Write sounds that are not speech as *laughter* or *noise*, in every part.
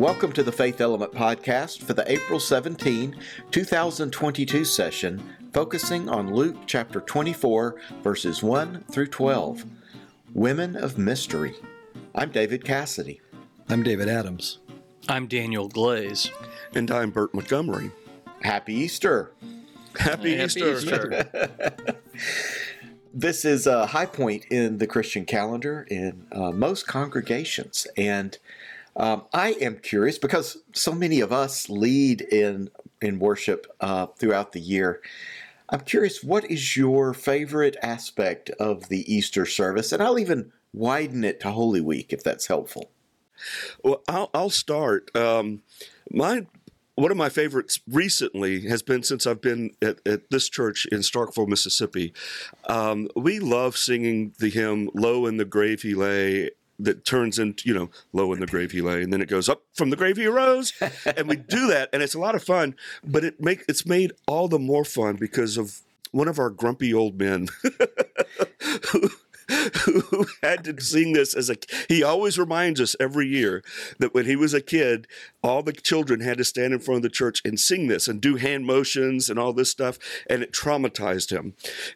Welcome to the Faith Element Podcast for the April 17, 2022 session, focusing on Luke chapter 24, verses 1 through 12. Women of Mystery. I'm David Cassady. I'm David Adams. I'm Daniel Glaze. And I'm Bert Montgomery. Happy Easter. Happy, Happy Easter. Easter. *laughs* this is a high point in the Christian calendar in uh, most congregations. And um, I am curious because so many of us lead in in worship uh, throughout the year. I'm curious, what is your favorite aspect of the Easter service? And I'll even widen it to Holy Week if that's helpful. Well, I'll, I'll start. Um, my one of my favorites recently has been since I've been at, at this church in Starkville, Mississippi. Um, we love singing the hymn "Low in the Grave He Lay." That turns into you know low in the grave he lay, and then it goes up from the grave he arose, and we do that, and it's a lot of fun. But it make it's made all the more fun because of one of our grumpy old men *laughs* who had to sing this as a he always reminds us every year that when he was a kid all the children had to stand in front of the church and sing this and do hand motions and all this stuff and it traumatized him.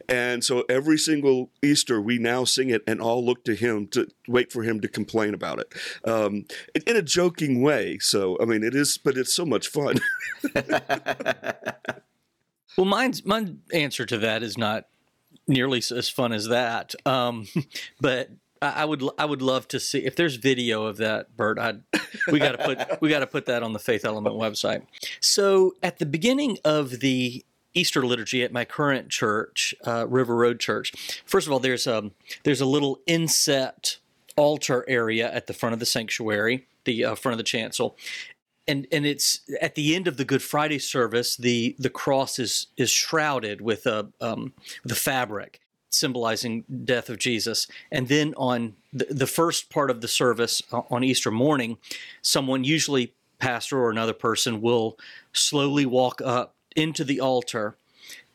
And so every single easter we now sing it and all look to him to wait for him to complain about it um, in a joking way. So i mean it is but it's so much fun. *laughs* *laughs* Well mine's my answer to that is not nearly as fun as that. Um, *laughs* but I would I would love to see if there's video of that, Bert. I'd, we got to put *laughs* we got to put that on the Faith Element website. So at the beginning of the Easter liturgy at my current church, uh, River Road Church. First of all, there's a there's a little inset altar area at the front of the sanctuary, the uh, front of the chancel, and and it's at the end of the Good Friday service. The the cross is is shrouded with a um, the fabric symbolizing death of Jesus. And then on the, the first part of the service uh, on Easter morning, someone usually pastor or another person will slowly walk up into the altar,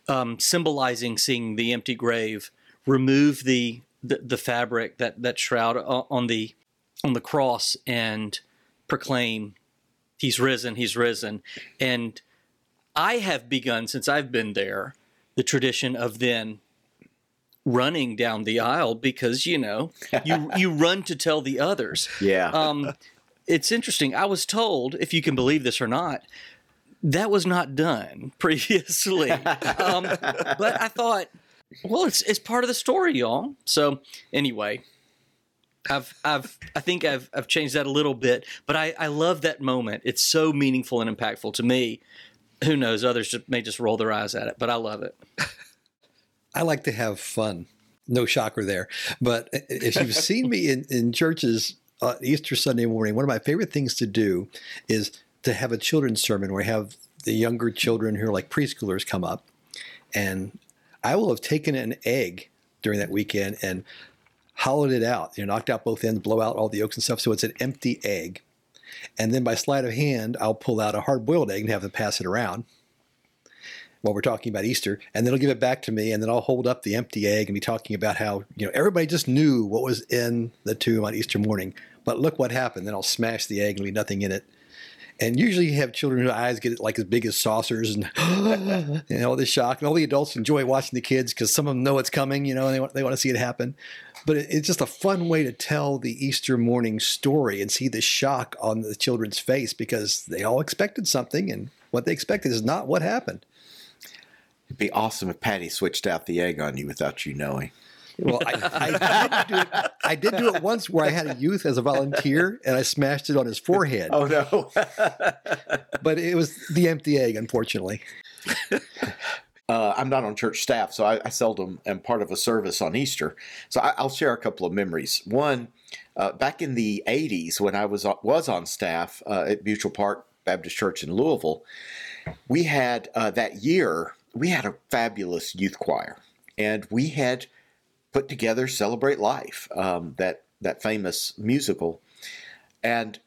um, symbolizing seeing the empty grave, remove the, the the fabric that that shroud on the on the cross, and proclaim he's risen, he's risen. And I have begun, since I've been there, the tradition of then running down the aisle because, you know, you, *laughs* you run to tell the others. Yeah. Um, it's interesting. I was told, if you can believe this or not, that was not done *laughs* previously. um, but I thought, well, it's, it's part of the story, y'all. So, anyway, I've I've I think I've I've changed that a little bit, but I I love that moment. It's so meaningful and impactful to me. Who knows? Others may just roll their eyes at it, but I love it. *laughs* I like to have fun. No shocker there. But if you've seen me in, in churches uh, Easter Sunday morning, one of my favorite things to do is to have a children's sermon where I have the younger children who are like preschoolers come up, and I will have taken an egg during that weekend and hollowed it out, you know, knocked out both ends, blow out all the yolks and stuff. So it's an empty egg. And then by sleight of hand, I'll pull out a hard boiled egg and have them pass it around while we're talking about Easter. And then they'll give it back to me. And then I'll hold up the empty egg and be talking about how, you know, everybody just knew what was in the tomb on Easter morning. But look what happened. Then I'll smash the egg and leave nothing in it. And usually you have children whose eyes get like as big as saucers and *gasps* know, the shock. And all the adults enjoy watching the kids because some of them know it's coming, you know, and they want, they want to see it happen. But it, it's just a fun way to tell the Easter morning story and see the shock on the children's face because they all expected something and what they expected is not what happened. It'd be awesome if Patty switched out the egg on you without you knowing. Well, I, I, did do it, I did do it once where I had a youth as a volunteer and I smashed it on his forehead. Oh, no. *laughs* but it was the empty egg, unfortunately. *laughs* Uh, I'm not on church staff, so I, I, seldom am part of a service on Easter. So I, will share a couple of memories. One, uh, back in the 80s, when I was was on staff uh, at Mutual Park Baptist Church in Louisville, we had uh, that year we had a fabulous youth choir, and we had put together "Celebrate Life," um, that that famous musical, and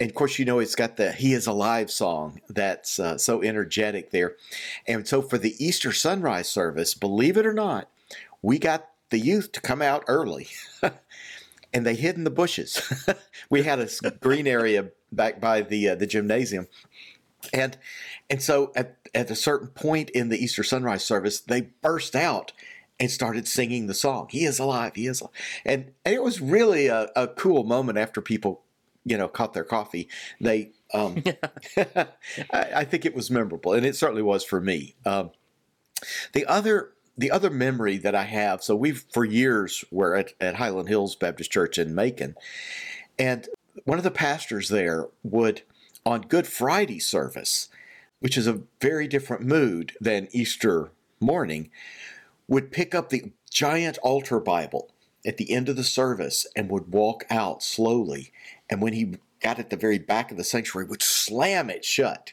and of course, you know, it's got the He is Alive song that's uh, so energetic there. And so for the Easter sunrise service, believe it or not, we got the youth to come out early *laughs* and they hid in the bushes. *laughs* we had a green area back by the uh, the gymnasium, and and so at at a certain point in the Easter sunrise service, they burst out and started singing the song. He is alive. He is alive. and and it was really a, a cool moment after people you know caught their coffee. They um *laughs* *laughs* I, I think it was memorable and it certainly was for me. Um the other the other memory that i have so we've for years were at, at highland hills baptist church in macon and one of the pastors there would on good friday service which is a very different mood than easter morning would pick up the giant altar Bible at the end of the service and would walk out slowly. And when he got at the very back of the sanctuary, would slam it shut.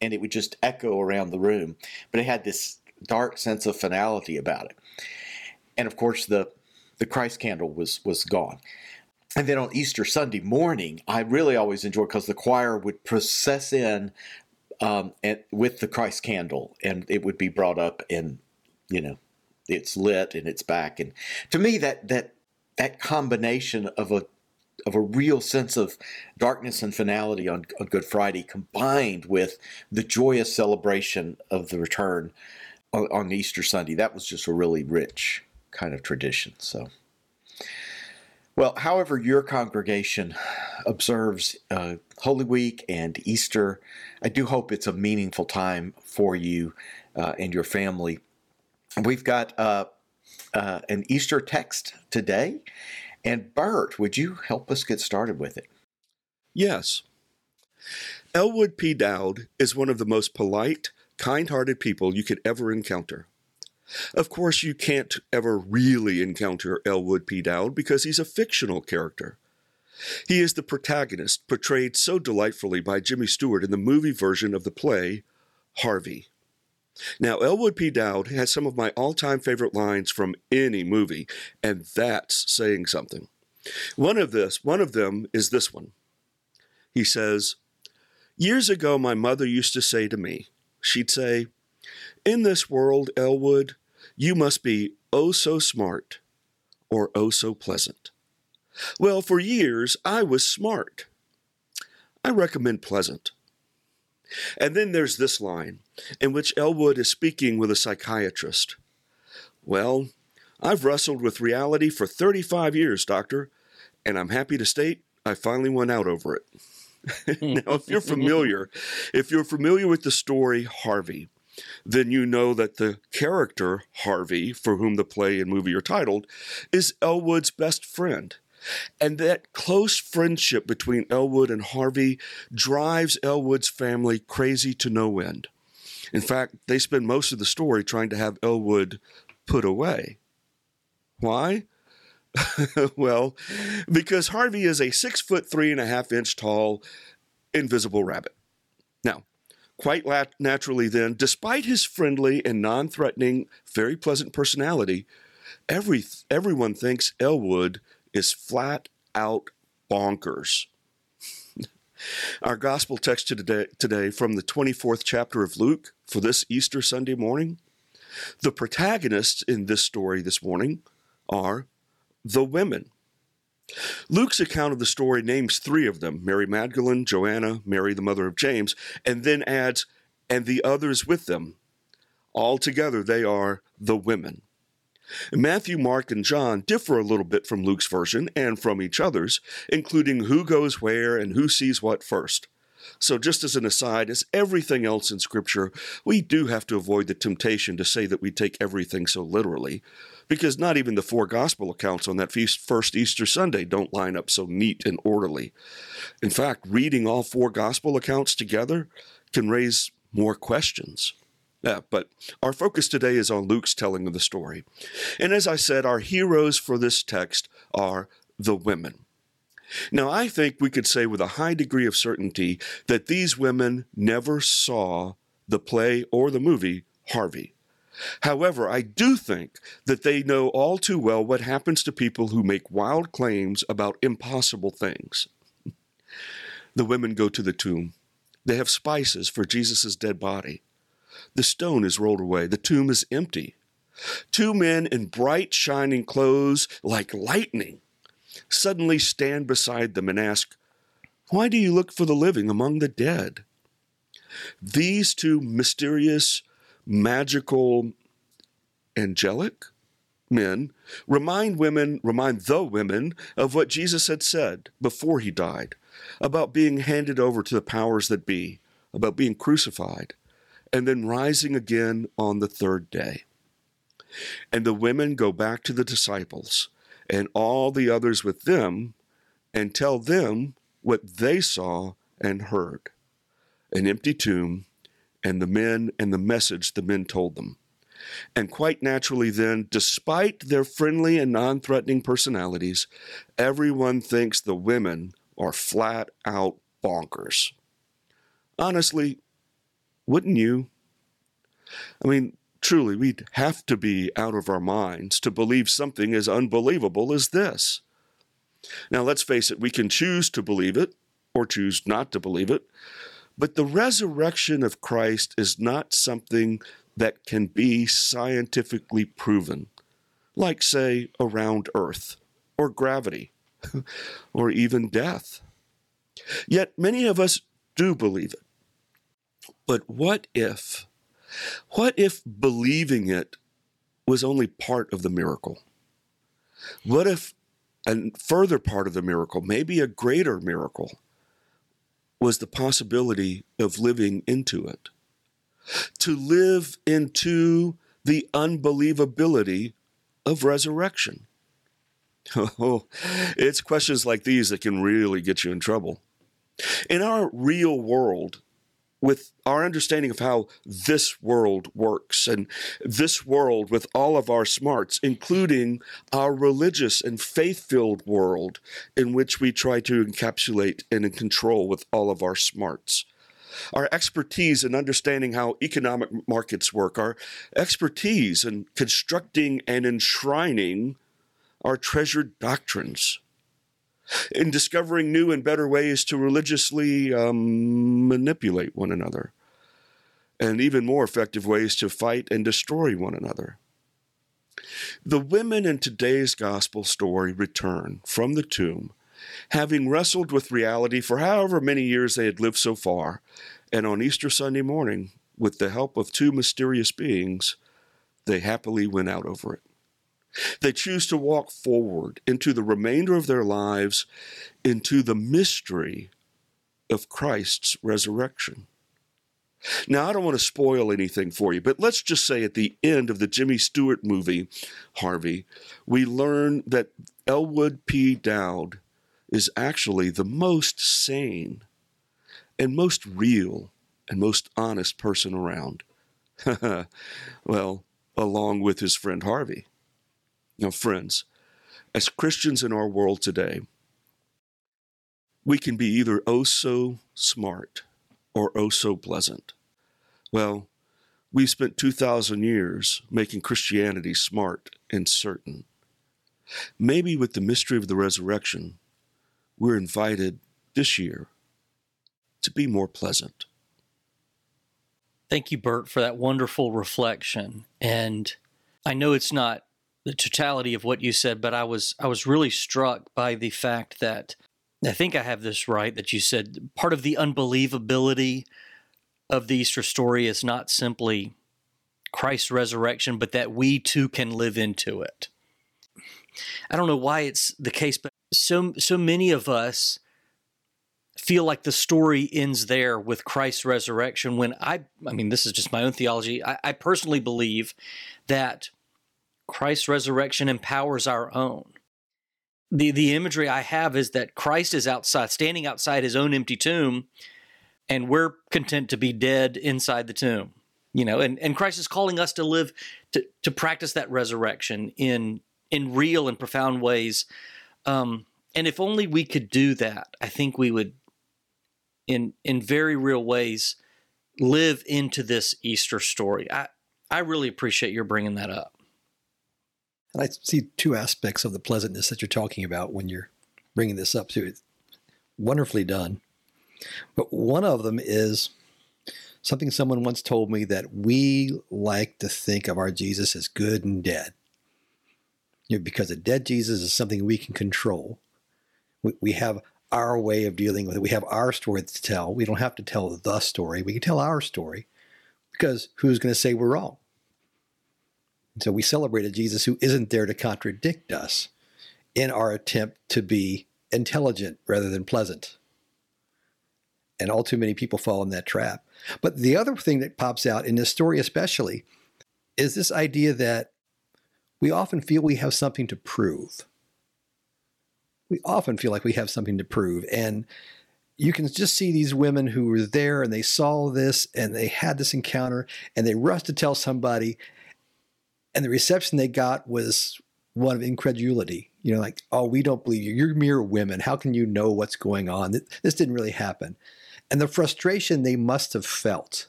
And it would just echo around the room. But it had this dark sense of finality about it. And of course, the, the Christ candle was, was gone. And then on Easter Sunday morning, I really always enjoyed because the choir would process in um, with the Christ candle, and it would be brought up and, you know, it's lit and it's back. And to me, that that that combination of a of a real sense of darkness and finality on, on Good Friday, combined with the joyous celebration of the return on, on Easter Sunday, that was just a really rich kind of tradition. So. Well, however, your congregation observes uh, Holy Week and Easter, I do hope it's a meaningful time for you uh, and your family. We've got uh, uh, an Easter text today. And Bert, would you help us get started with it? Yes. Elwood P. Dowd is one of the most polite, kind hearted people you could ever encounter. Of course, you can't ever really encounter Elwood P. Dowd because he's a fictional character. He is the protagonist, portrayed so delightfully by Jimmy Stewart in the movie version of the play, Harvey. Now, Elwood P. Dowd has some of my all time favorite lines from any movie, and that's saying something. One of this, one of them is this one. He says, Years ago, my mother used to say to me, she'd say, In this world, Elwood, you must be oh so smart or oh so pleasant. Well, for years, I was smart. I recommend pleasant. And then there's this line in which Elwood is speaking with a psychiatrist. Well, I've wrestled with reality for 35 years, doctor, and I'm happy to state I finally went out over it. *laughs* now, if you're familiar, if you're familiar with the story Harvey, then you know that the character Harvey, for whom the play and movie are titled, is Elwood's best friend. And that close friendship between Elwood and Harvey drives Elwood's family crazy to no end. In fact, they spend most of the story trying to have Elwood put away. Why? *laughs* well, because Harvey is a six foot three and a half inch tall, invisible rabbit. Now, quite naturally, then, despite his friendly and non threatening, very pleasant personality, every, everyone thinks Elwood is flat out bonkers. Our gospel text today, today from the 24th chapter of Luke for this Easter Sunday morning. The protagonists in this story this morning are the women. Luke's account of the story names three of them Mary Magdalene, Joanna, Mary, the mother of James, and then adds, and the others with them. Altogether, they are the women. Matthew, Mark, and John differ a little bit from Luke's version and from each other's, including who goes where and who sees what first. So, just as an aside, as everything else in Scripture, we do have to avoid the temptation to say that we take everything so literally, because not even the four gospel accounts on that first Easter Sunday don't line up so neat and orderly. In fact, reading all four gospel accounts together can raise more questions. Yeah, but our focus today is on Luke's telling of the story. And as I said, our heroes for this text are the women. Now, I think we could say with a high degree of certainty that these women never saw the play or the movie Harvey. However, I do think that they know all too well what happens to people who make wild claims about impossible things. The women go to the tomb. They have spices for Jesus' dead body. The stone is rolled away. The tomb is empty. Two men in bright, shining clothes, like lightning, suddenly stand beside them and ask, Why do you look for the living among the dead? These two mysterious, magical, angelic men remind women, remind the women of what Jesus had said before he died about being handed over to the powers that be, about being crucified, and then rising again on the third day. And the women go back to the disciples and all the others with them and tell them what they saw and heard an empty tomb, and the men and the message the men told them. And quite naturally, then, despite their friendly and non threatening personalities, everyone thinks the women are flat out bonkers. Honestly, wouldn't you? I mean, truly, we'd have to be out of our minds to believe something as unbelievable as this. Now, let's face it, we can choose to believe it or choose not to believe it, but the resurrection of Christ is not something that can be scientifically proven, like, say, around Earth or gravity *laughs* or even death. Yet many of us do believe it. But what if, what if believing it was only part of the miracle? What if a further part of the miracle, maybe a greater miracle, was the possibility of living into it? To live into the unbelievability of resurrection. *laughs* Oh, it's questions like these that can really get you in trouble. In our real world, with our understanding of how this world works and this world with all of our smarts, including our religious and faith filled world in which we try to encapsulate and control with all of our smarts. Our expertise in understanding how economic markets work, our expertise in constructing and enshrining our treasured doctrines in discovering new and better ways to religiously um, manipulate one another, and even more effective ways to fight and destroy one another. The women in today's gospel story return from the tomb, having wrestled with reality for however many years they had lived so far, and on Easter Sunday morning, with the help of two mysterious beings, they happily went out over it. They choose to walk forward into the remainder of their lives into the mystery of Christ's resurrection. Now, I don't want to spoil anything for you, but let's just say at the end of the Jimmy Stewart movie, Harvey, we learn that Elwood P. Dowd is actually the most sane and most real and most honest person around. *laughs* well, along with his friend Harvey. Now, friends, as Christians in our world today, we can be either oh so smart or oh so pleasant. Well, we've spent 2,000 years making Christianity smart and certain. Maybe with the mystery of the resurrection, we're invited this year to be more pleasant. Thank you, Bert, for that wonderful reflection. And I know it's not the totality of what you said, but I was I was really struck by the fact that I think I have this right that you said part of the unbelievability of the Easter story is not simply Christ's resurrection, but that we too can live into it. I don't know why it's the case, but so so many of us feel like the story ends there with Christ's resurrection. When I, I mean, this is just my own theology. I, I personally believe that Christ's resurrection empowers our own. The, the imagery I have is that Christ is outside, standing outside his own empty tomb, and we're content to be dead inside the tomb. You know, and, and Christ is calling us to live, to, to practice that resurrection in in real and profound ways. Um, and if only we could do that, I think we would, in in very real ways, live into this Easter story. I I really appreciate your bringing that up. And I see two aspects of the pleasantness that you're talking about when you're bringing this up to it. Wonderfully done. But one of them is something someone once told me that we like to think of our Jesus as good and dead. You know, because a dead Jesus is something we can control. We, we have our way of dealing with it. We have our story to tell. We don't have to tell the story. We can tell our story because who's going to say we're wrong? And so we celebrate a Jesus who isn't there to contradict us in our attempt to be intelligent rather than pleasant. And all too many people fall in that trap. But the other thing that pops out in this story, especially, is this idea that we often feel we have something to prove. We often feel like we have something to prove. And you can just see these women who were there and they saw this and they had this encounter and they rushed to tell somebody. And the reception they got was one of incredulity. You know, like, oh, we don't believe you. You're mere women. How can you know what's going on? This didn't really happen. And the frustration they must have felt,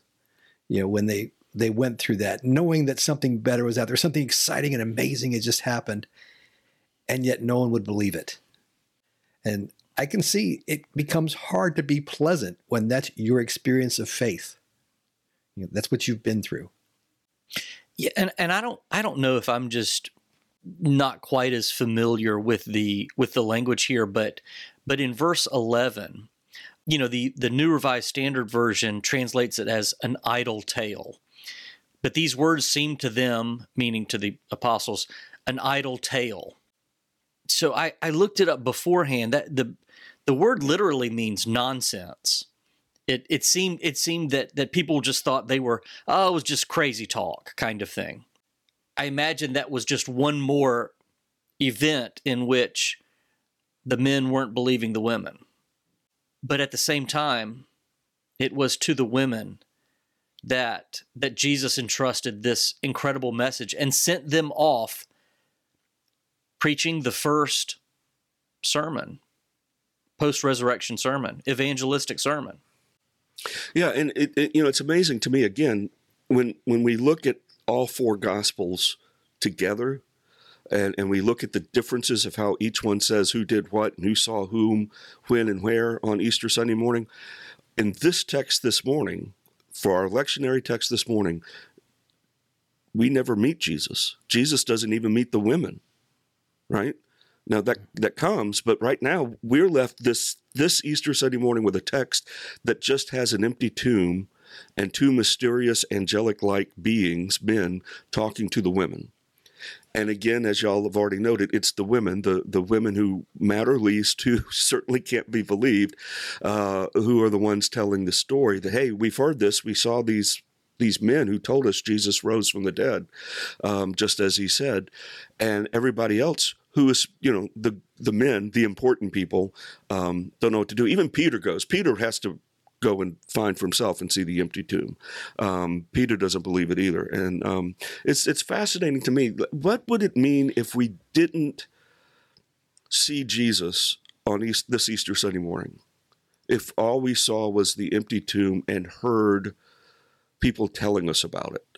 you know, when they they went through that, knowing that something better was out there, something exciting and amazing had just happened, and yet no one would believe it. And I can see it becomes hard to be pleasant when that's your experience of faith. You know, that's what you've been through. Yeah, and, and I don't I don't know if I'm just not quite as familiar with the with the language here, but but in verse eleven, you know, the the New Revised Standard Version translates it as an idle tale. But these words seem to them, meaning to the apostles, an idle tale. So I, I looked it up beforehand. That the the word literally means nonsense. It it seemed it seemed that that people just thought they were oh it was just crazy talk kind of thing. I imagine that was just one more event in which the men weren't believing the women. But at the same time, it was to the women that that Jesus entrusted this incredible message and sent them off preaching the first sermon, post resurrection sermon, evangelistic sermon. Yeah, and it, it, you know it's amazing to me again when when we look at all four gospels together and, and we look at the differences of how each one says who did what and who saw whom, when, and where on Easter Sunday morning. In this text this morning, for our lectionary text this morning, we never meet Jesus. Jesus doesn't even meet the women, right? Now that that comes, but right now we're left this this Easter Sunday morning with a text that just has an empty tomb and two mysterious angelic like beings, men, talking to the women. And again, as y'all have already noted, it's the women, the, the women who matter least, who *laughs* certainly can't be believed, uh, who are the ones telling the story that, hey, we've heard this, we saw these these men who told us Jesus rose from the dead, um, just as he said, and everybody else who is, you know, the the men, the important people, um, don't know what to do. Even Peter goes. Peter has to go and find for himself and see the empty tomb. Um, Peter doesn't believe it either, and um, it's it's fascinating to me. What would it mean if we didn't see Jesus on East, this Easter Sunday morning? If all we saw was the empty tomb and heard people telling us about it,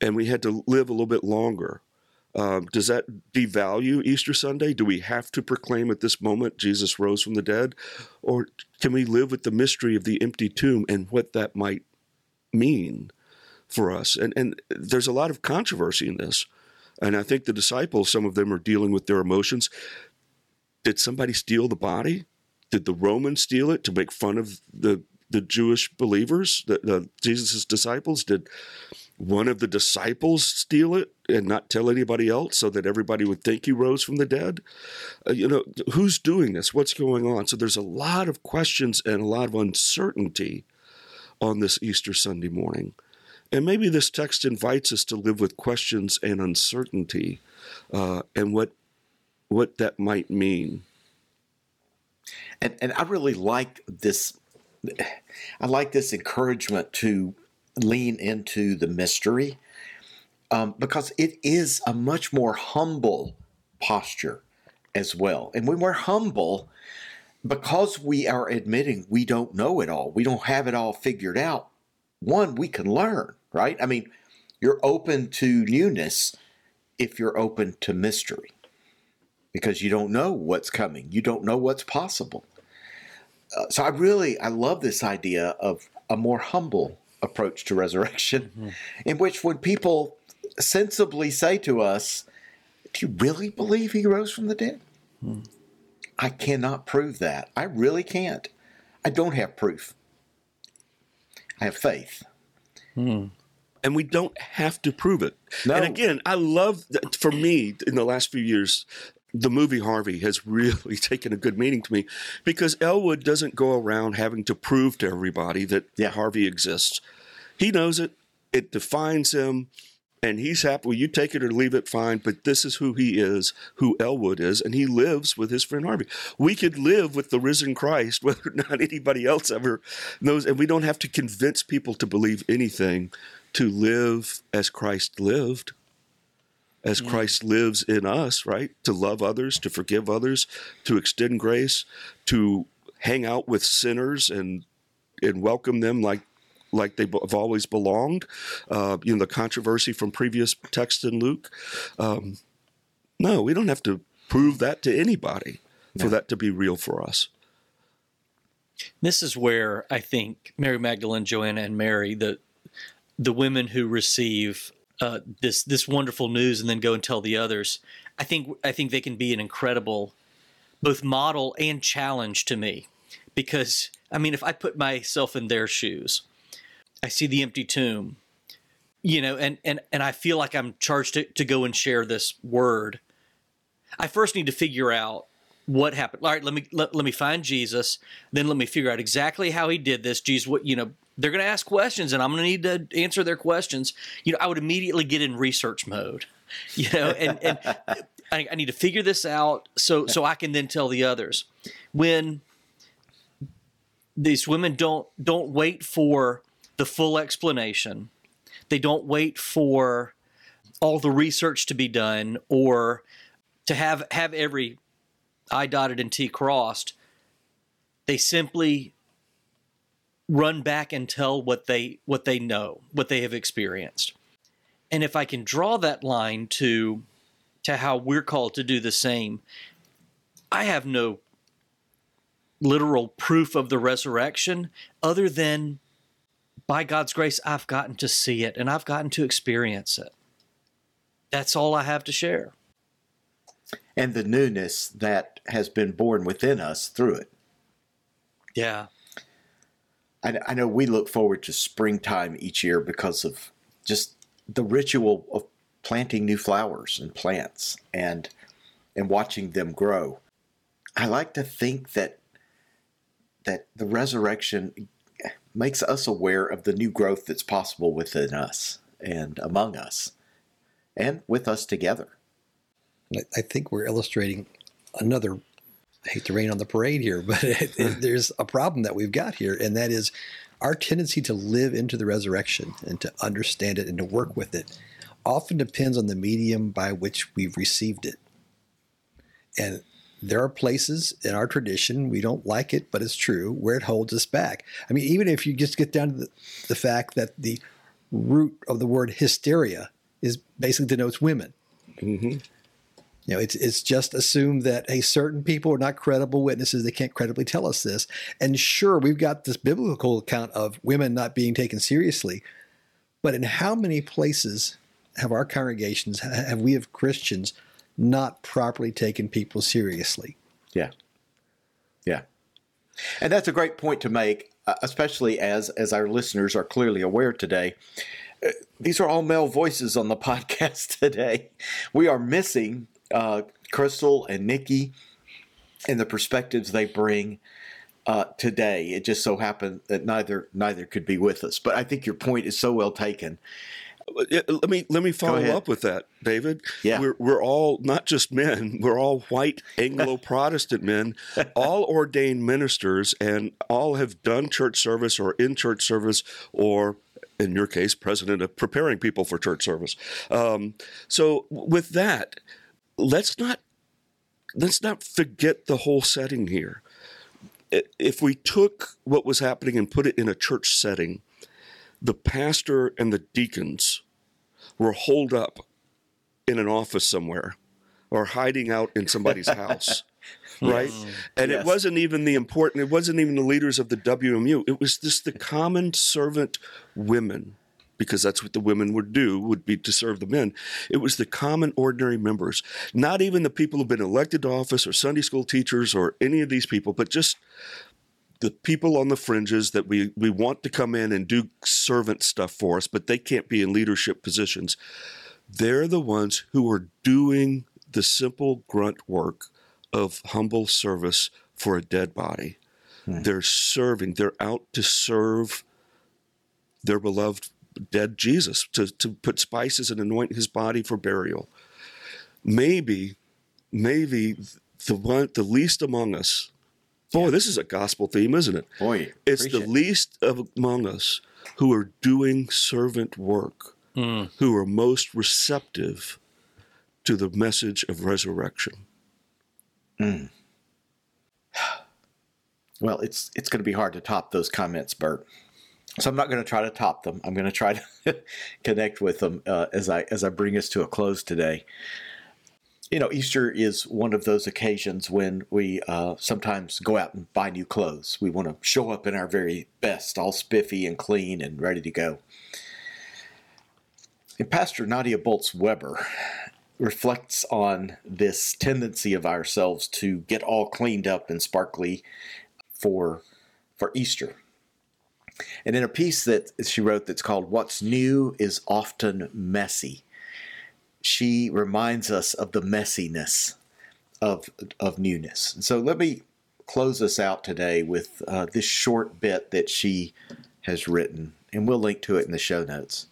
and we had to live a little bit longer um, does that devalue Easter Sunday? Do we have to proclaim at this moment Jesus rose from the dead? Or can we live with the mystery of the empty tomb and what that might mean for us? And, and there's a lot of controversy in this. And I think the disciples, some of them are dealing with their emotions. Did somebody steal the body? Did the Romans steal it to make fun of the, the Jewish believers, the, the Jesus' disciples? Did one of the disciples steal it and not tell anybody else so that everybody would think he rose from the dead? Uh, you know, who's doing this? What's going on? So there's a lot of questions and a lot of uncertainty on this Easter Sunday morning. And maybe this text invites us to live with questions and uncertainty uh, and what what that might mean. And and I really like this I like this encouragement to lean into the mystery um, because it is a much more humble posture as well. And when we're humble, because we are admitting we don't know it all, we don't have it all figured out, one, we can learn, right? I mean, you're open to newness if you're open to mystery because you don't know what's coming, you don't know what's possible. Uh, so I really I love this idea of a more humble approach to resurrection, mm-hmm. in which when people sensibly say to us, Do you really believe he rose from the dead? Mm. I cannot prove that. I really can't. I don't have proof. I have faith. and we don't have to prove it. No. And again, I love that for me in the last few years, the movie Harvey has *laughs* really taken a good meaning to me because Elwood doesn't go around having to prove to everybody that Yeah. Harvey exists. He knows it, it defines him, and he's happy. Well, you take it or leave it, fine, but this is who he is, who Elwood is, and he lives with his friend Harvey. We could live with the risen Christ, *laughs* whether or not anybody else ever knows, and we don't have to convince people to believe anything to live as Christ lived, as hmm. Christ lives in us, right? To love others, to forgive others, to extend grace, to hang out with sinners and and welcome them like like they have always belonged. Uh, you know, the controversy from previous texts in Luke. Um, no, we don't have to prove that to anybody for that to be real for us. This is where I think Mary Magdalene, Joanna, and Mary, the the women who receive uh, this this wonderful news and then go and tell the others, I think I think they can be an incredible both model and challenge to me, because I mean, if I put myself in their shoes, I see the empty tomb, you know, and and and I feel like I'm charged to, to go and share this word. I first need to figure out what happened. All right, let me let, let me find Jesus. Then let me figure out exactly how he did this. Jesus, what you know, they're going to ask questions, and I'm going to need to answer their questions. You know, I would immediately get in research mode. *laughs* You know, and and *laughs* I, I need to figure this out so so I can then tell the others. When these women don't don't wait for the full explanation, they don't wait for all the research to be done or to have have every I dotted and T crossed. They simply run back and tell what they what they know, what they have experienced. And if I can draw that line to to how we're called to do the same, I have no literal proof of the resurrection other than by God's grace I've gotten to see it and I've gotten to experience it. That's all I have to share. And the newness that has been born within us through it. Yeah. I, I know we look forward to springtime each year because of just the ritual of planting new flowers and plants and and watching them grow. I like to think that that the resurrection makes us aware of the new growth that's possible within us and among us and with us together. I- think we're illustrating another. I hate to rain on the parade here, but *laughs* it, it- there's a problem that we've got here, and that is our tendency to live into the resurrection and to understand it and to work with it often depends on the medium by which we've received it. And there are places in our tradition, we don't like it, but it's true, where it holds us back. I mean, even if you just get down to the, the fact that the root of the word hysteria is basically denotes women. hmm You know, it's it's just assumed that hey, certain people are not credible witnesses; they can't credibly tell us this. And sure, we've got this biblical account of women not being taken seriously, but in how many places have our congregations, have we of Christians, not properly taking people seriously? Yeah. Yeah. And that's a great point to make, uh, especially as as our listeners are clearly aware today. Uh, These are all male voices on the *laughs* podcast today. We are missing uh, Crystal and Nikki and the perspectives they bring uh, today. It just so happened that neither neither could be with us. But I think your point is so well taken. Let me let me follow up with that, David. Yeah. we're we're all not just men. *laughs* We're all white Anglo *laughs* Protestant men, all ordained ministers, and all have done church service or in church service, or in your case, president of preparing people for church service. Um, so with that, let's not let's not forget the whole setting here. If we took what was happening and put it in a church setting, the pastor and the deacons were holed up in an office somewhere or hiding out in somebody's *laughs* house. Right? And Yes. it wasn't even the important, it wasn't even the leaders of the WMU. It was just the common servant women because that's what the women would do would be to serve the men it was the common ordinary members not even the people who've been elected to office or sunday school teachers or any of these people but just the people on the fringes that we we want to come in and do servant stuff for us but they can't be in leadership positions they're the ones who are doing the simple grunt work of humble service for a dead body hmm. they're serving they're out to serve their beloved dead Jesus to, to put spices and anoint his body for burial. Maybe, maybe the one the least among us. Boy, this is a gospel theme, isn't it? Boy, It's the least of among us who are doing servant work, Mm. who are most receptive to the message of resurrection. *sighs* Well, it's it's going to be hard to top those comments, Bert. So I'm not going to try to top them. I'm going to try to *laughs* connect with them uh, as I as I bring us to a close today. You know, Easter is one of those occasions when we uh, sometimes go out and buy new clothes. We want to show up in our very best, all spiffy and clean and ready to go. And Pastor Nadia Bolz-Weber reflects on this tendency of ourselves to get all cleaned up and sparkly for for Easter. And in a piece that she wrote that's called What's New is Often Messy, she reminds us of the messiness of, of newness. And so let me close us out today with uh, this short bit that she has written, and we'll link to it in the show notes.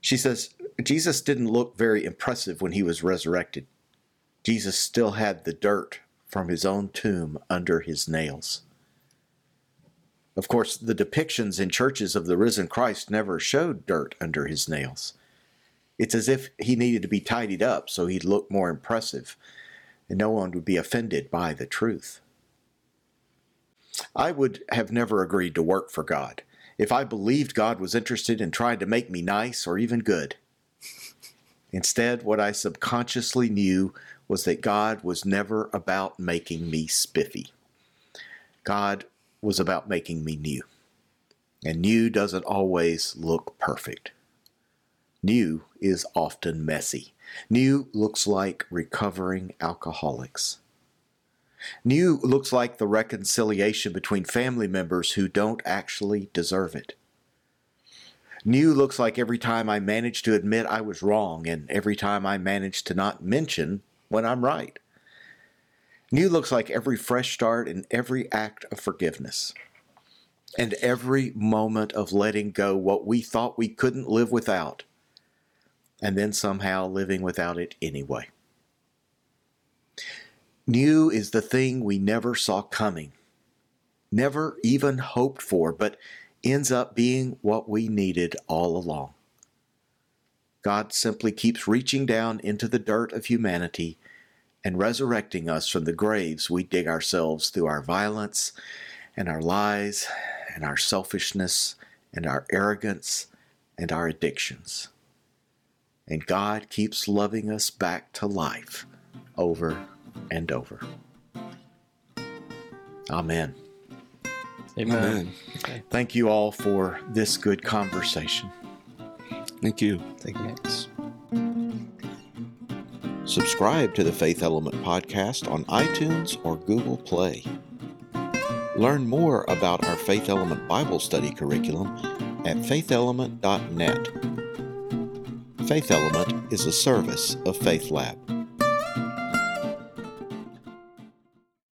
She says, Jesus didn't look very impressive when he was resurrected. Jesus still had the dirt from his own tomb under his nails. Of course, the depictions in churches of the risen Christ never showed dirt under his nails. It's as if he needed to be tidied up so he'd look more impressive and no one would be offended by the truth. I would have never agreed to work for God if I believed God was interested in trying to make me nice or even good. Instead, what I subconsciously knew was that God was never about making me spiffy. God was about making me new. And new doesn't always look perfect. New is often messy. New looks like recovering alcoholics. New looks like the reconciliation between family members who don't actually deserve it. New looks like every time I manage to admit I was wrong and every time I manage to not mention when I'm right. New looks like every fresh start and every act of forgiveness. And every moment of letting go what we thought we couldn't live without, and then somehow living without it anyway. New is the thing we never saw coming, never even hoped for, but ends up being what we needed all along. God simply keeps reaching down into the dirt of humanity and resurrecting us from the graves we dig ourselves through our violence and our lies and our selfishness and our arrogance and our addictions. And God keeps loving us back to life over and over. Amen. Amen. Amen. Thank you all for this good conversation. Thank you. Thank you. Thanks. Subscribe to the Faith Element podcast on iTunes or Google Play. Learn more about our Faith Element Bible study curriculum at faithelement.net. Faith Element is a service of Faith Lab.